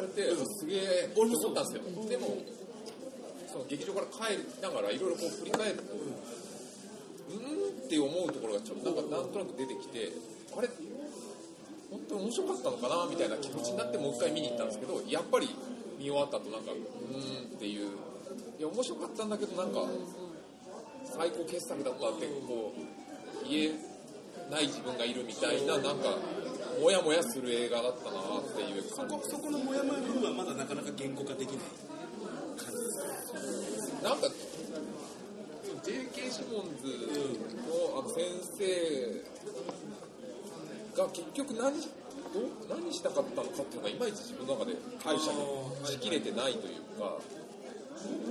されて、すげえって思ったんですよ、でもその劇場から帰りながらいろいろこう振り返ると、うんって思うところがちょっとなんかなんとなく出てきてあれ本当に面白かったのかなみたいな気持ちになってもう一回見に行ったんですけどやっぱり見終わった後なんかうーんっていういや面白かったんだけどなんか最高傑作だったってこう言えない自分がいるみたいななんかモヤモヤする映画だったなっていうそこそこのモヤモヤ部分はまだなかなか言語化できない感じですか？なんか J.K. シモンズのあの先生が結局何どう何したかったのかっていうのがいまいち自分の中で解釈しきれてないというか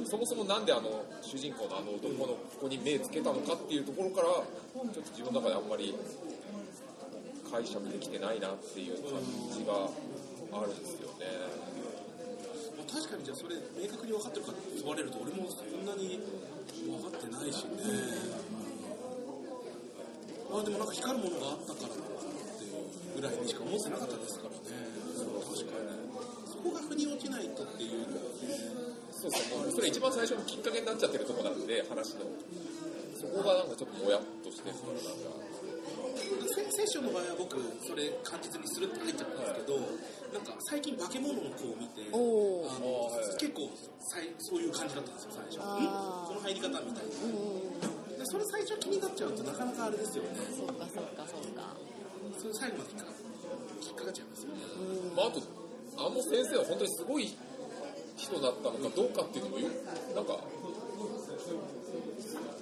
そもそもなんであの主人公のあの男の子に目つけたのかっていうところからちょっと自分の中であんまり解釈できてないなっていう感じがあるんですよね。まあ確かにじゃあそれ明確に分かってるかって問われると俺もそんなに分かってないしね。まあでもなんか光るものがあったからっていうぐらいにしか思ってなかったですからね。確かに。そこが腑に落ちないとっていう。のはねそうそう。それ一番最初のきっかけになっちゃってるとこなんで話の。そこがなんかちょっともやっとしてるからなんかセセッションの場合は僕それ感実にするって入っちゃったんですけど、なんか最近化け物の子を見てあのはい結構さいそういう感じだったんですよ最初。この入り方みたいな。うんでそれ最初気になっちゃうとなかなかあれですよね。そうかそうかそうか。それ最後まで引っかか引っかかっちゃいますよね。まあ、あとあの先生は本当にすごい人だったのかどうかっていうのもよなんか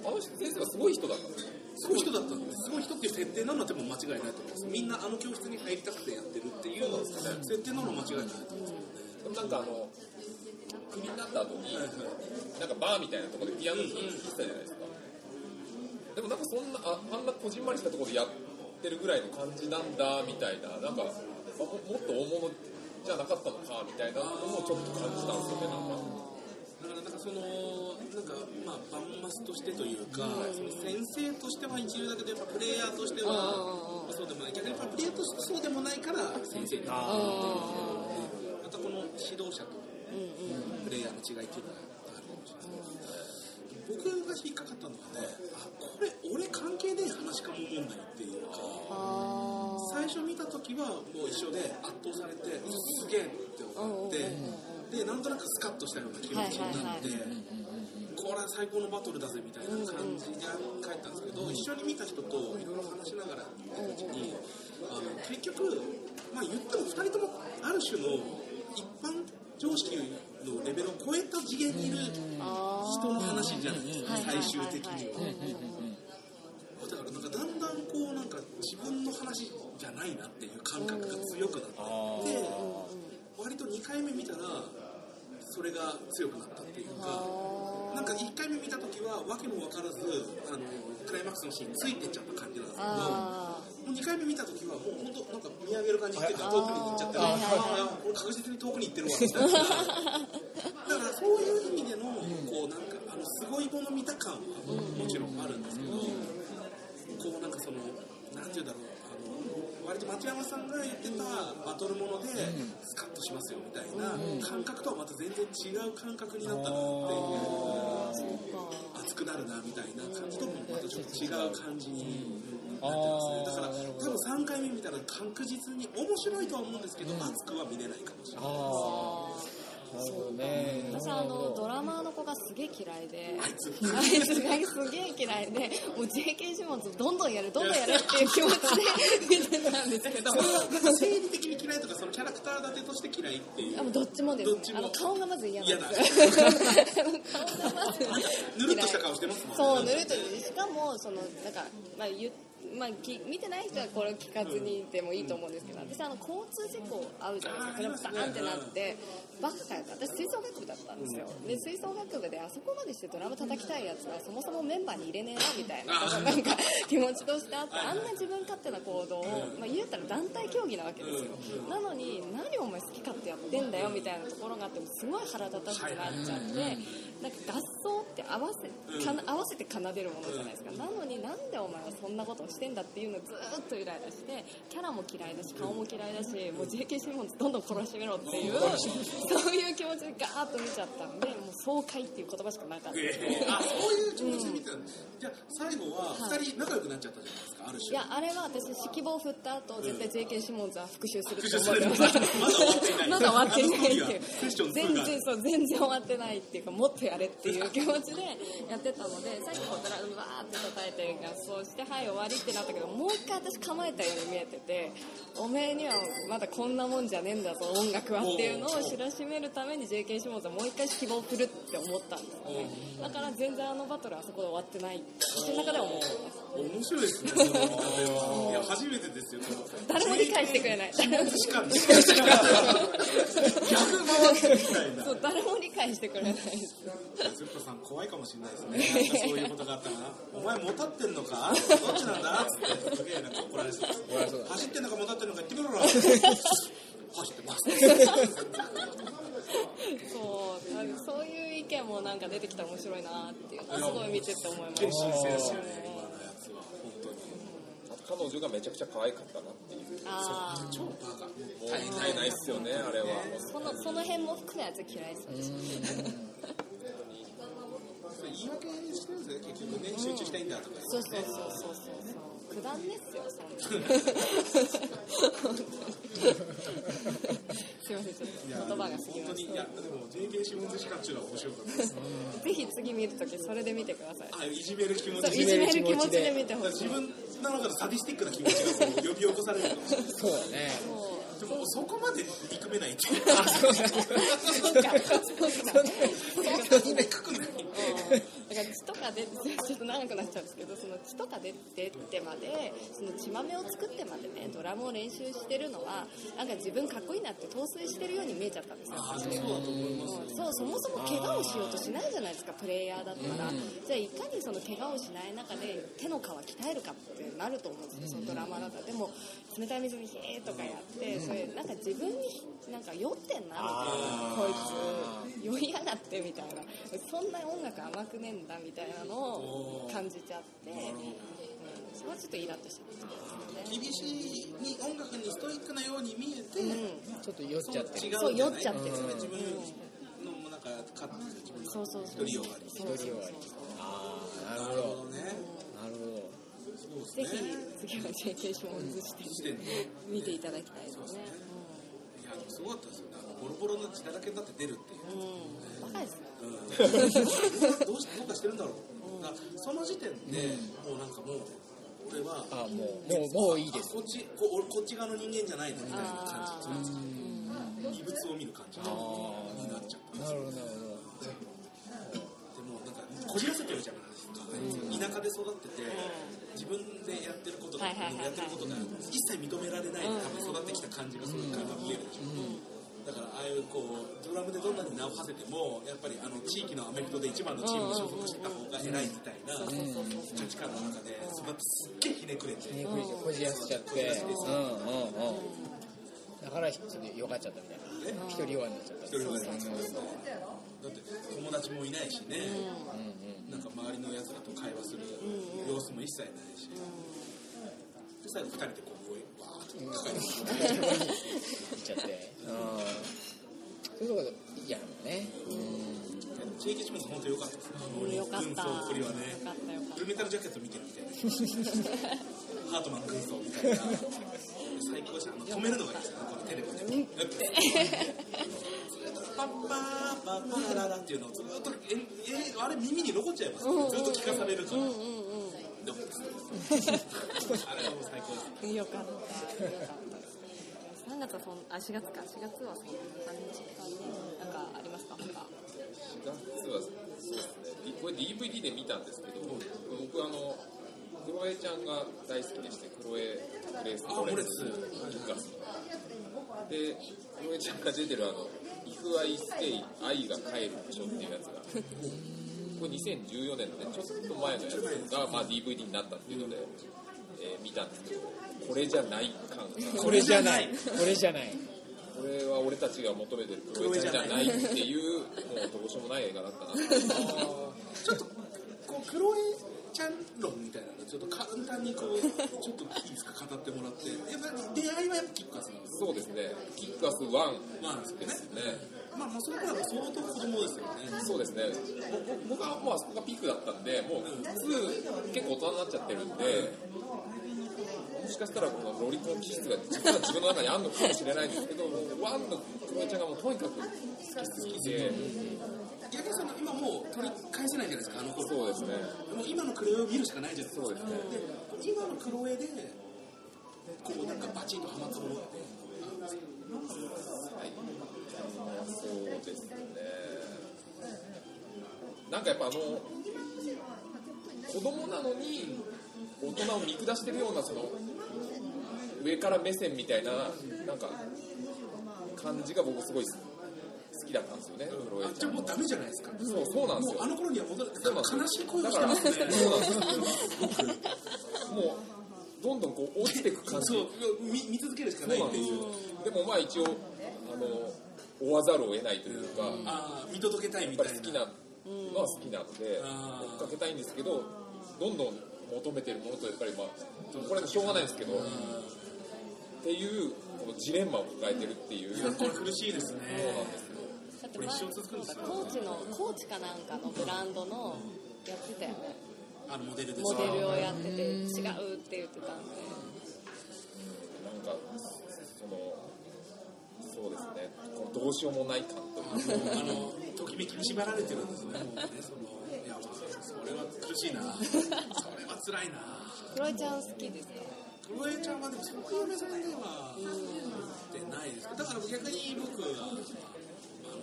あの先生はすごい人だった。んですよすごい人だったんです。すごい人っていう設定なのは多分間違いないと思います。みんなあの教室に入りたくてやってるっていう設定なのは間違いないと思います。でもなんかあのクビになった後になんかバーみたいなところでピアノ弾いてたじゃないですか。でもなんかそんなああんなこじんまりしたところでやってるぐらいの感じなんだみたいな。なんかあももっと大物じゃなかったのかみたいなのをちょっと感じたんですよねなんか。だからなんかそのかまあバンマスとしてというか、その先生としては一流だけどやっぱプレイヤーとしては、まあそうでもない。逆にやっぱプレイヤーとしてそうでもないから先生になるまたこの指導者とプレイヤーの違いっていうのがあるかもしれない。僕が引っかかったのはねあこれ俺関係ねえ話かも問題っていうかあ最初見た時はもう一緒で圧倒されてすげえって思ってでなんとなくスカッとしたような気持ちになってこれは最高のバトルだぜみたいな感じで帰ったんですけど一緒に見た人といろいろ話しながら見たうちにあの結局まあ言っても2人ともある種の一般常識のレベルを超えた次元にいる人の話じゃないですか最終的には。だからなんかだんだんこうなんか自分の話じゃないなっていう感覚が強くなっていって割と2回目見たらそれが強くなったっていうかなんか1回目見た時は訳も分からずあのクライマックスのシーンついてっちゃった感じなんですけどあもう2回目見た時はもう本当なんか見上げる感じっていうか遠くに行っちゃってああ俺確実に遠くに行ってるわみたいな。だからそういう意味でのこうなんかあのすごいもの見た感はもちろんあるんですけどこうなんかそのなんていうんだろうあの割と町山さんが言ってたバトルものでスカッとしますよみたいな感覚とはまた全然違う感覚になったなっていう。熱くなるなみたいな感じともまたちょっと違う感じになってますね。だから多分3回目見たら確実に面白いとは思うんですけど熱くは見れないかもしれないなるほどね。私あのドラマーの子がすげえ嫌いで。あ いつがすげえ嫌いでもう JK シモンズどんどんやるどんどんやるっていう気持ちで見てたんですけど。そ生理的に嫌いとかそのキャラクター立てとして嫌いっていう。あもうどっちもですどっちも。あの顔がまず嫌なんですよ。顔がまず ぬるっとした顔してますもんね。そうぬるっと。しかもそのなんかまあ言っまあ、き見てない人はこれを聞かずにでもいいと思うんですけど私あの交通事故あるじゃないですか。それもバーンってなってバカかよって私吹奏楽部だったんですよ。で吹奏楽部であそこまでしてドラム叩きたいやつはそもそもメンバーに入れねえなみたいななんか気持ちとしてあってあんな自分勝手な行動を、まあ、言うたら団体競技なわけですよ。なのに何お前好き勝手やってんだよみたいなところがあってすごい腹立たしくなっちゃってなんか合奏って合わせ合わせて奏でるものじゃないですか、なのになんでお前はそんなことをしてんだっていうのをずーっとイライラしてキャラも嫌いだし顔も嫌いだしもう JK シモンズどんどん殺してみろっていうそういう気持ちでガーッと見ちゃったんでもう爽快っていう言葉しかなかった。ですえー。あそういう気持ちで見てた。ん。だじゃあ最後は2人仲良くなっちゃったじゃないですかあるい種やあれは私指揮棒振った後絶対 JK シモンズは復讐する復と讐する思ってましたまだ終わっていない。まだ終わってないっていう。あの時はクエスチョン2全が然そう全然終わってないっていうかもっとやれっていう気持ちでやってたので最後ドラムバーって叩いて合奏してはい終わりってなったけどもう一回私構えたように見えてておめえにはまだこんなもんじゃねえんだぞ音楽はっていうのを知らしめるために JK シモンズはもう一回指揮棒を振るって思ったんですよね。だから全然あのバトルはあそこで終わってない私の中では思ってます面白いですねそのいや初めてですよ誰も理解してくれない。か 逆回ってるみたいな。そう誰も理解してくれないですズッパさん怖いかもしれないですね。なんかそういうことがあったらお前もたってんのか？どっちなんだ？っつってすげえなんか怒られそう。です走ってんのかもたってんのか言ってみろ。よ走ってますそうなんかそういう意見もなんか出てきたら面白いなっていうのはすごい見てて思いま決し心性ですよね今のやつは本当に彼女がめちゃくちゃ可愛かったなっていう。たああ超バカもったいないっすよねあれはそのその辺も含めやつ嫌いですそれ言い訳してるんですね。結局ね集中したいんだとか。そうそうそうそう。そうそうくだんねっすよそんなすいませんちょっと言葉が過ぎましたいやでも JK シモンズシカっていう。のは面白かったですぜひ次見るときそれで見てくださいあいじめる気持ちでいじめる気持ちで見てほしい自分の中でサディスティックな気持ちが呼び起こされるかもしれないそうだねでもそこまで憎めないっていう。あそうだそうかそう。かそんなに憎くないだか血とか出て ちょっと長くなっちゃうんですけどその血とか出てってまでその血豆を作ってまでねドラムを練習してるのはなんか自分かっこいいなって陶酔してるように見えちゃったんですよ。ああそうだと思います。うんそうそもそも怪我をしようとしないじゃないですかプレイヤーだったら、じゃあいかにその怪我をしない中で手の皮鍛えるかってなると思うんですよ、そのドラマだったらでも冷たい水にヒーとかやって、それなんか自分になんか酔ってんなみたいなこいつ。酔いやがってみたいな。そんな音楽甘くねえんだみたいなのを感じちゃって、うん、それはちょっとイラッとしたんですね厳しいに音楽にストイックなように見えて、うんちょっと酔っちゃってる違うそう酔っちゃってるうん自分のもなんか勝って自分のそうそうそう独りよがりそうそうそう独りああなるほどねなるほどぜひ次は JK シモンズ視点視で点で見ていただきたいですねすねいやすごかったですよねボロボロの血だらけになって出るっていううん、うん、バカですねどうしどうかしてるん。だろうだからその時点でもうなん。かもう俺はもうもうもういいですこっちこ俺こっち側の人間じゃないのみたいな感あじ異物を見る感じになっちゃったなるほどなるほでもなん。かこじらせてるじゃないですか、田舎で育ってて、自分でやってることが、やってることが一切認められない多分育ってきた感じがすごい垣間見えるでしょ、だからああいうこうドラムでどんなに名を馳せてもやっぱりあの地域のアメフトで一番のチームに所属してた方が偉いみたいな価値観の中でそこがすっげえひねくれて、どねくれてこじらせちゃってうんうんうんだからちょっとよかっちゃったみたいな一人弱になっちゃった一人ぐらいなんですけどだって友達もいないしね、なんか周りのやつらと会話する様子も一切ないし、で最後二人でこううわーっと抱えて行っちゃってそういうとこ嫌なのね地域シモンズ本当良かったですねうん。よかった軍曹っぷりはねフルメタルジャケット見てるみたいなハートマン軍曹みたいな最高でしたあの止めるのがいいですよねこのテレビでパッパーパッパーララっていうのをずっとええあれ耳に残っちゃいますずっと聞かされるから、でも。あれはもう最高ですよかった。よかった。です3月はそんあ4月か4月はそんな感じなんかありますか他4月はそうですねこれ DVD で見た。んですけど僕あのクロエちゃんが大好きでしてクロエグレース・モレツがでクロエちゃんが出てるあの「If I Stay 愛が帰るでしょ」っていうやつがこれ2014年のねちょっと前のやつが、まあ、DVD になったっていうので、えー見たんですけどこれじゃない感が。これじゃない。これじゃない。これは俺たちが求めてるクロエちゃんじゃないっていうもうどうしようもない映画だったな。ちょっとこうクロエちゃん論みたいなのちょっと簡単にこうちょっといいですか語ってもらってやっぱり出会いはやっぱキックアスなんですそうですね。キックアス1まあですよねですねまあもうそれからも相当子供ですよね。そうですね。ぼ僕はもうあそこがピークだったんでもう2結構大人になっちゃってるんでもしかしたらこのロリコン気質が実は自分の中にあるのかもしれないんですけどもう1のクロエちゃんがもうとにかく好きすぎて逆にその今もう取り返せないじゃないですかあの頃。そうですね。もう今のクロエを見るしかないじゃないですか。そうですね。で今のクロエでこうなんかバチンとハマったものってですね。なんかやっぱあの子供なのに大人を見下してるようなその上から目線みたいななんか感じが僕すごい好きだったんですよね。あじゃあもうダメじゃないですかそうそうなんですよあ。の頃には戻悲しい声をしてますねそうなんですよ。もうどんどんこう落ちていく感じ。そう見見続けるしかないっていうなんですよ。でもまあ一応あの追わざるを得ないというか。ああ見届けたいみたいな。好きなのは好きなので、追っかけたいんですけどどんどん求めてるものとやっぱりまあこれもしょうがないんですけど、っていうこのジレンマを抱えてるっていう。そうこれ苦しいですね。なんですよ。だってこれ一生コーチのコーチかなんかのブランドのやってたよね。あのモデルモデルをやってて違うって言ってたんで。なんかそのそうですね。どうしようもない感という。かあのときめきに縛られてるんですね。もうねそのいやまあそれは苦しいな。それは辛いな。クロエちゃん好きですか？クロエちゃんはでもそういう目線ではってないです。だから逆に僕はあの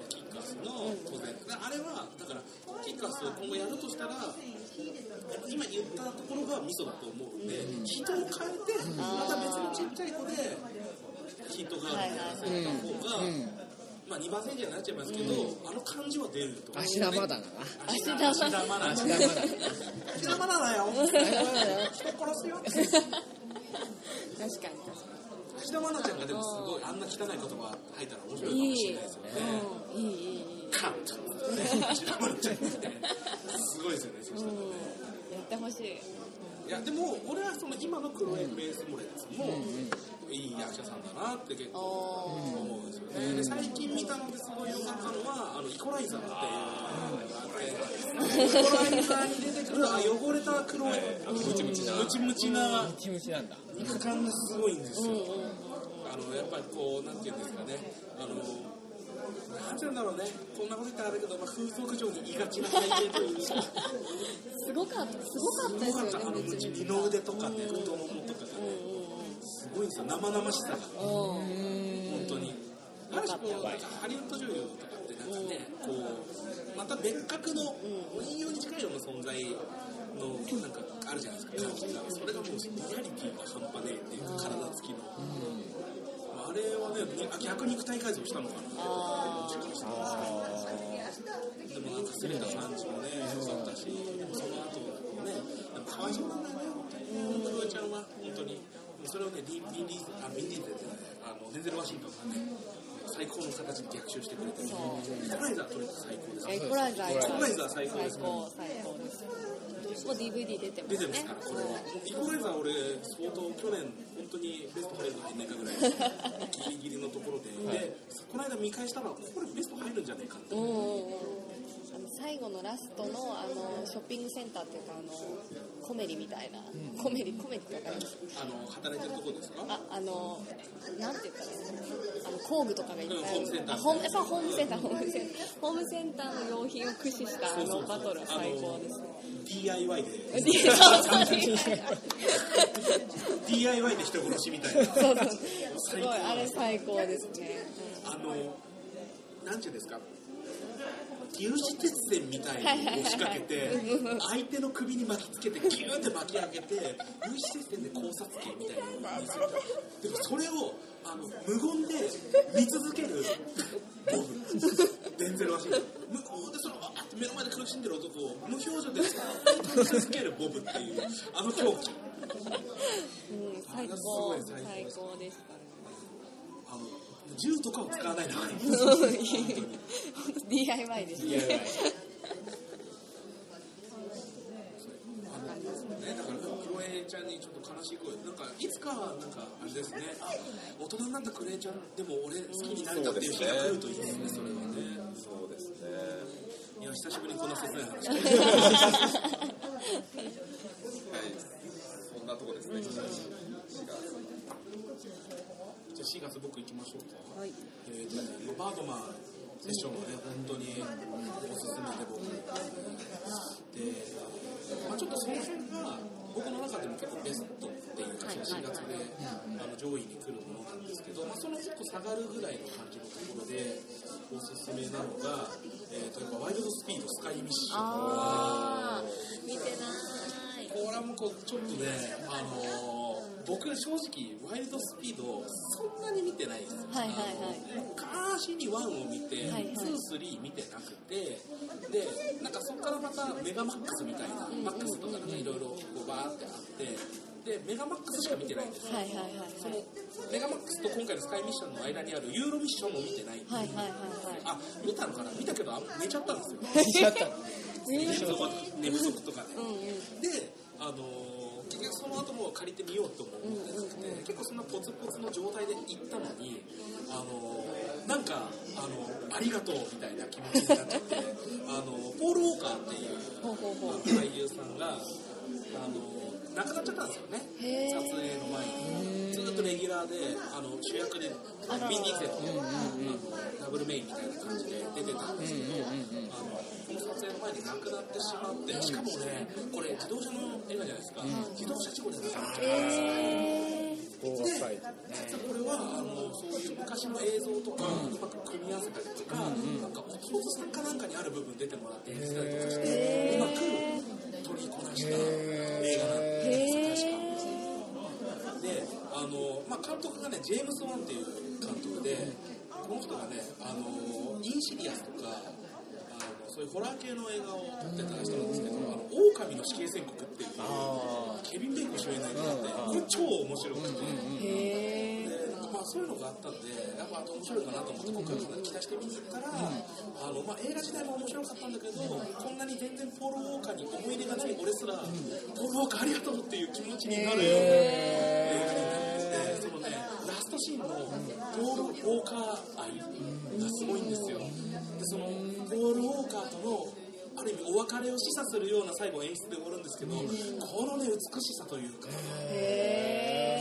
キッカースの当然あれはだからキッカースを今後やるとしたら今言ったところがミソだと思うんで人を変えてまた別のちっちゃい子でヒットガールみたいな方がまあ2番線じゃなっちゃいますけどあの感じは出ると思う芦田愛菜だな。芦田芦田愛菜。芦田愛菜芦田愛菜だよ芦田愛菜だよ。人殺すよ。確かに確か芦田愛菜ちゃんがでもすごいあんな汚い言葉吐いたら面白いかもしれないですよねうん。いいいいいいカント芦田愛菜ちゃん。ってすごいですよねそしたらねやってほしいいやでも俺はその今のクロエ・ベースモレッツもいい役者さんだなって結構思うんですよね。で最近見たのですごい良かったのはあのイコライザーっていうのがあってイコライザーに出てくるあ汚れたクロエムチムチなムチムチな肉感がすごいんですよ、あのやっぱりこうなんていうんですかねあのなんていうんだろうね。こんなこと言ったらあれだけど、まあ、風俗嬢にいがちな体型という。か すごかったすごかったですすごかったあよねの二の腕とかね太ももとかがね。すごいんですよ生々しさが。うん。本当に。ある種こうなんかハリウッド女優とかってなんかねこうまた別格の人形に近いような存在のなんかあるじゃないですか感じが。それがもうリアリティが半端ねえっていう体つきの。あれはねあ逆肉体改造したのかなしかしたらでもなんかセレナさんちもね良かったしでもその後ねかわいそうなんだよね本当にクロエちゃんは本当にそれをねディン・ビンリーズあビンリーズってねあのデンゼル・ワシントンがね最高の形で逆襲してくれてイコライザーとれて最高です。エコライザー。イコライザー最高です。最高最高ですもう DVD 出てますね。出てますからこれは。イコライザー俺相当去年本当にベスト入るの入んないかぐらい。ギリギリのところで。でこの間見返したらこれベスト入るんじゃないかって。最後のラストのあのショッピングセンターっていうかあのコメリみたいな、コメリコメリってわかります？あの働いてるところですか？ああのなんて言ったらいいの？あの工具とかがいっぱいホームセンター。あホームセンターホームセンター。ホームセンターの用品を駆使したあのバトルは最高です。ね DIY で。DIY で人殺しみたいな。そうそう。すごいあれ最高ですね、あのなんていうんですか？有刺鉄線みたいに押しかけて相手の首に巻きつけてギューって巻き上げて有刺鉄線で考察刑みたいなのにするでもそれをあの無言で見続けるボブ。デンゼル・ワシントン無言でそのわーって目の前で苦しんでる男を無表情でずっと見続けるボブっていうあの狂気うん、最高。最高でしたね。あの銃とかを使わないのがいい本当 DIY ですね DIY ね、だからクロエちゃん。にちょっと悲しい声なん。かいつかはなん。かあれですね大人になったクロエちゃん。でも俺好きになれたっていう日が来るといいですねそれはねそうですねいや久しぶりにこん。な切ない話はいそん。なとこですね4月じゃあ4月僕行きましょうか。はい。えーとバードマンセッションはね本当におすすめで僕。で、まあ、ちょっとその辺が僕の中でも結構ベストっていうか4月であの上位に来るものなんですけど、まあ、その結構下がるぐらいの感じのところでおすすめなのが、えー、とやっぱワイルドスピードスカイミッション。ああ見てない。これはもうこうちょっとね、あのー僕正直ワイルドスピードないんですよはいはいはい。昔に1を見て、はいはい。23見てなくてでなんかそこからまたメガマックスみたいな、マックスとかなんかいろいろこうバーってあってでメガマックスしか見てないんですよ。はいはいはいそのメガマックスと今回のスカイミッションの間にあるユーロミッションも見てないんではいはいはいはい。あ見たのかな見たけどあ寝 ちゃった。んですよ。しちゃった。の寝不足寝不足とかねうんうん。で、あのー結局その後も借りてみようとも思ってなくて、結構そんなポツポツの状態で行ったのに、あのーなんか、あのありがとうみたいな気持ちになっちゃって、あのポール・ウォーカーっていう。俳優さんが、あの亡くなっちゃったんですよね、撮影の前に。ずっとレギュラーであの主役であら。ビン・ディーゼルのダブルメインみたいな感じで出てたんですけど、あのこの撮影の前に亡くなってしまってしかもねこれ自動車の映画じゃないですか、自動車事故で亡くなっちゃったんですよ高額サイ実はこれはあのそういう昔の映像とかうまく組み合わせたりとか、なんか弟さんかなんかにある部分出てもらって演じたりとかしてうまく取りこなした映画なんです確か。であの、まあ、監督がねジェームス・ワンっていう監督でこの人がねあのインシディアスとかあのそういうホラー系の映画を撮ってた人なんですけど「あの狼の死刑宣告」っていうあケビン・ベイコン主演の映画があってこれ超面白くて。そういうのがあったんで、やっぱ面白いかなと思って、今回期待して見に行ったら、あのまあ、映画自体も面白かったんだけど、こんなに全然ポール・ウォーカーに思い入れがない俺すら、ポール・ウォーカーありがとうっていう気持ちになるような映画になってて、そのね、ラストシーンのポール・ウォーカー愛がすごいんですよ。で、そのポール・ウォーカーとのある意味お別れを示唆するような最後演出で終わるんですけど、このね美しさというか、へ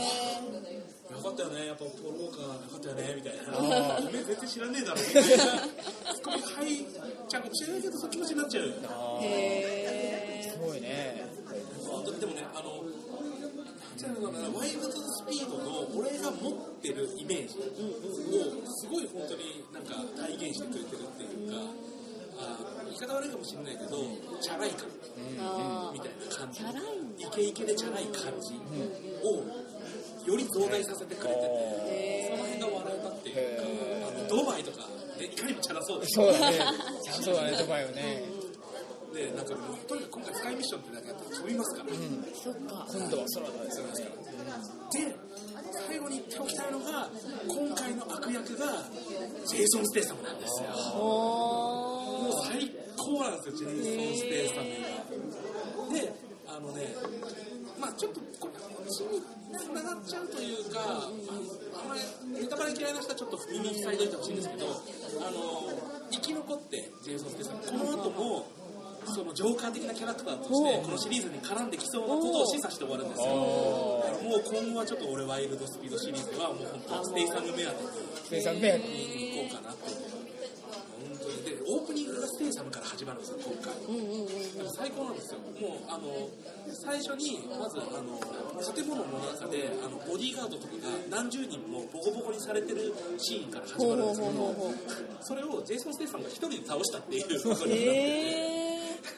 よかったよね、やっぱポール・ウォーカーよかったよねみたいな、おめえ絶対知らねえだろ。みたいな、ツッコミ入っちゃうかもしれないけど、そういう気持ちになっちゃう。えへえすごいねでもね、あの、ワイルドスピードの俺が持ってるイメージを、すごい本当になんか体現してくれてるっていうか、あ言い方悪いかもしれないけど、チャラい感。あみたいな感じ。イケイケでチャラい感じをより増大させてくれてて、その辺が笑えたっていうか、あのドバイとかでいかにもチャラそうでそうだね。そうだねドバイはね。でなんかもうとにかく今回スカイミッションってだけやったら飛びますから、そっか。今度は空だですよねで最後に言っておきたいのが今回の悪役がジェイソン・ステイサムなんですよ。もう最高なんですよジェイソン・ステイサムが。であのねまあちょっとこれ話につながっちゃうというかあんまりネタバレ嫌いな人はちょっと耳塞いでおいてほしいんですけどあの生き残ってジェイソン・ステイサムこの後もそのジョーカー的なキャラクターとしてこのシリーズに絡んできそうなことを示唆して終わるんですよ。もう今後はちょっと俺ワイルドスピードシリーズではもう本当ステイサム目当てに行こうかなって。本当にでオープニンサムから始まるん。ですよ今回うん。うん。うん。でも最高なん。ですよもうあの最初にまずあの建物の中であのボディーガードとかが何十人もボコボコにされてるシーンから始まるん。ですけどそれをジェイソン・ステイサムが一人で倒したっていうことになってへ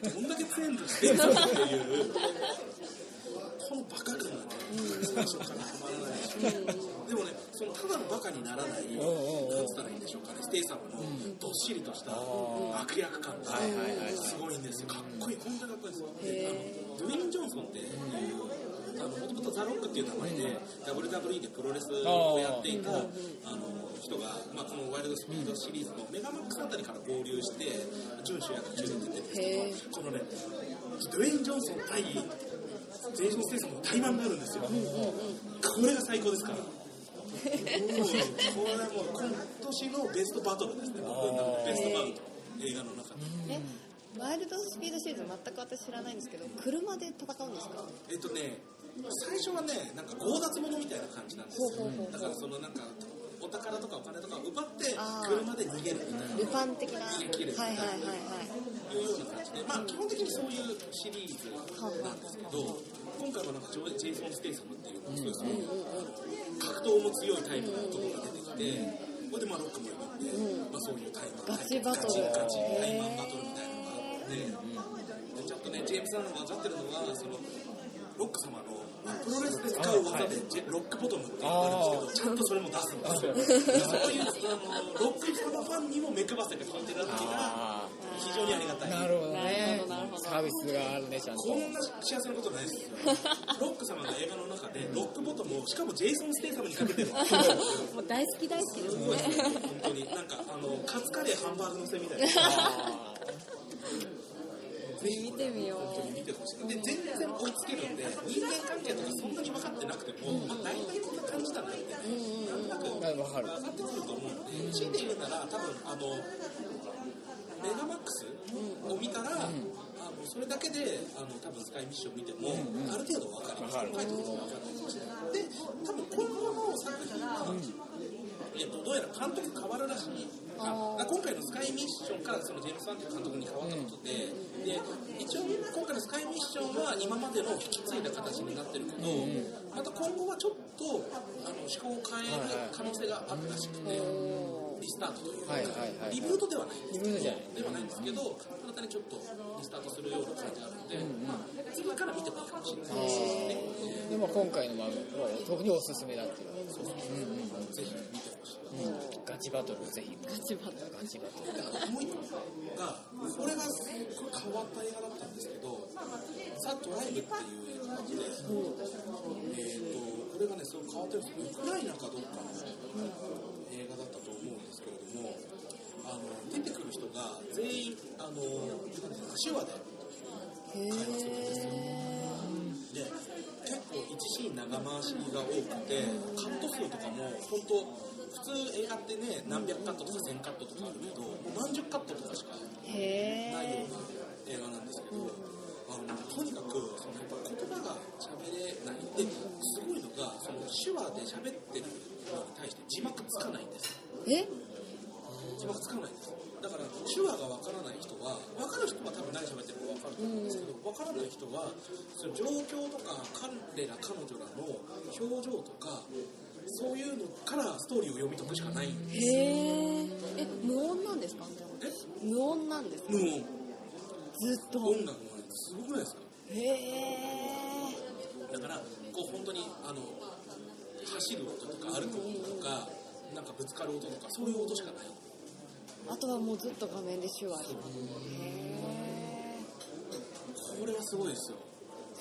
えどん。だけ強いん。だステイサムっていうこのバカ感がね最初からたまらないでしょでもねそのただのバカにならないなんつったらいいんでしょうかね。ステイサムのどっしりとした悪役感がすごいんですよ。かっこいい。本当にかっこいいんです。よであのドゥエイン・ジョンソンっていうあのもともとザ・ロックっていう名前で WWE でプロレスをやっていたあの人が、まあ、このワイルドスピードシリーズのメガマックスあたりから合流して準主役級で出てるんですへけどこのねドウェイン・ジョンソン対ジェイソン・ステイサムの対マンがあるんですよ、これが最高ですから。これはもう今年のベストバトルですね、僕の中でベストバトル、映画の中で。えワイルドスピードシリーズ全く私知らないんですけど車で戦うんですか？えっとね、最初はね、なんか強奪者みたいな感じなんですよ。だからそのなんか、お宝とかお金とかを奪って車で逃げるみたいな。ルパン的な。はいできるはいはいはい。いうような感じで、まあ、基本的にそういうシリーズなんですけど、今回はなんかジェイソン・ステイサムっていう、そういうその格闘も強いタイプの男が出てきて、これでまあロックもいるん。で、まあ、そういうタイマンガチバトル。ガチタイマンバトルみたいなのがあって、でちゃんとね、ジェームズ・アンが分かってるのは、そのロック様のプロレスで使う技で、ロックボトムっていうのがあるんですけど、ちゃんとそれも出すんですよ。そういうあのロック様ファンにも目配せが効いてるっていうのがあ非常にありがたい。なるほどなるねサービスがあるねちゃんとこんな幸せなことないですよ。ロック様が映画の中でロックボトムをしかもジェイソン・ステイサムにかけてる。もう大好き大好きですすごいですねよ本当になんかあのカツカレーハンバーグのせみたいな。ぜひ見てみよう本当に見てほしい。で全然追いつけるんで人間関係とかそんなに分かってなくても、まあ大体こんな感じだなってなんとなくわかる分かってくると思うんで、強いて言うなら多分あのメガマックスを見たら、あのそれだけであの多分スカイミッション見ても、ある程度分かります。わかる。書いてること分かる。で多分今後の作品は、えっと、どうやら監督変わるらしい。あ今回のスカイミッションからそのジェームス・ワンっていう監督に変わったことで,、で一応今回のスカイミッションは今までの引き継いだ形になってるけど、また今後はちょっとあの思考を変える可能性があるらしくて、リスタートというか、はいはいはい。リブートではないんですリブートじゃないではないんですけど新たにちょっとリスタートするような感じがあるので、まあ、次から見てもいいかもしれないですね。でも今回の漫画は特におすすめだっていう。ぜひ見てほしい。うん。ガチバトル。ぜひガチバトル。ガチバトルもう一個が、これがすごい変わった映画だったんですけど、ザ・ドライブっていう映画で、えー、とこれがね、すごい変わってるんですよ、ウクライナかどうかの映画だったと思うんですけれども、あの出てくる人が全員、あの手話で会話するんですよ。で結構1シーン長回しが多くてカット数とかも本当普通映画ってね何百カットとか1000カットとかあるけどもう何十カットとかしかないような映画なんですけど、あのとにかくそのやっぱ言葉が喋れないですごいのがその手話で喋ってるのに対して字幕つかないんですえ？字幕つかないんですだから手話がわからない人はわかる人は多分何喋ってるかわかると思うんですけどわからない人はその状況とか彼ら彼女らの表情とかそういうのからストーリーを読み解くしかないんですへええ無音なんですかえ無音なんですか無音ずっと音楽もすごくないですかへえだからこう本当にあの走る音とか歩く音とかなんかぶつかる音とかそういう音しかないあとはもうずっと画面で手話。へえこれはすごいですよ。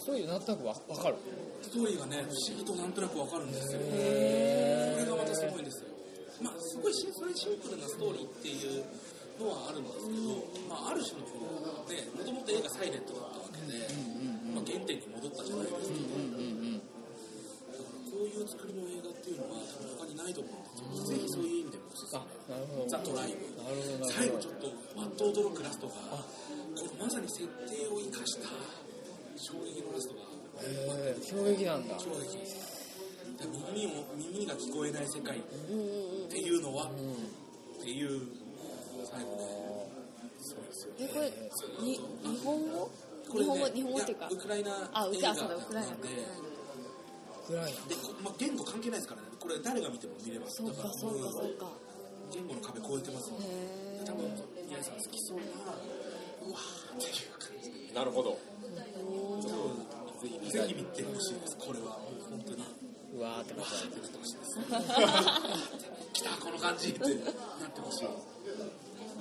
そういうなんとなくわわかる。ストーリーがね不思議となんとなくわかるんですよ。こへれがまたすごいんですよ。まあすごいシンそれシンプルなストーリーっていうのはあるんですけど、まあ、ある種のこのねもともと映画サイレントだったわけで、まあ、原点に戻ったじゃないですか、いう作りの映画っていうのは多分他にないと思うんですよ、ぜひそういう意味でもおすすあめザ・トライブ。最後ちょっとあっと驚くラストがこれまさに設定を生かした衝撃のラストがへえ衝撃なんだ。衝撃。耳を耳が聞こえない世界っていうのは、うんっていう最後ね。そうですよえこれに日本語？これね日本語？日本語っていうか？やウクライナあウク映画ラそうだウクライナ。なんでウクライナで、こまあ、言語関係ないですからね。これ誰が見ても見れます。そうかそうかそうか。言語の壁越えてますねへ多分宮治さん好きそう。なうわーっていう感じで。なるほど。ぜひぜひ見てほしいです。これは。本当に。うわーってなっわーってなってほしい。です来たこの感じってなってほしい。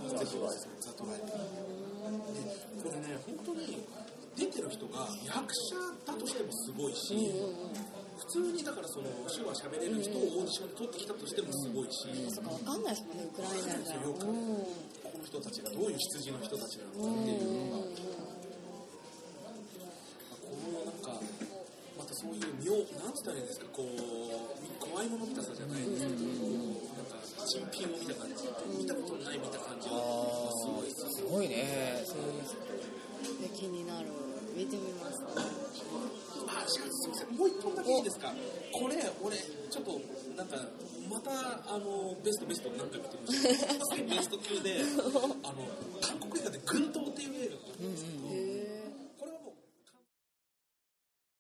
ぜひザトライブでこれね本当に出てる人が役役者だとしてもすごいし、普通にだからその手話喋れる人をオーディションで取ってきたとしてもすごいし、そっかわかんないですもんねウクライナよくうん。この人たちがどういう羊の人たちなのかっていうのが、このなんかまたそういう妙なんつったらいいんですかこう怖いもの見たさじゃないですけど、なんか珍品を見た感じ見たことない見た感じ。がすごいですすごいね。そういうで気になる見てみますあ、しかし、すみません、もう一本だけいいですか？これ、俺、ちょっと、なんか、また、あの、ベストベスト何回も言ってました。ベスト級で、あの、韓国映画で、軍刀っていう映画があるんですけど、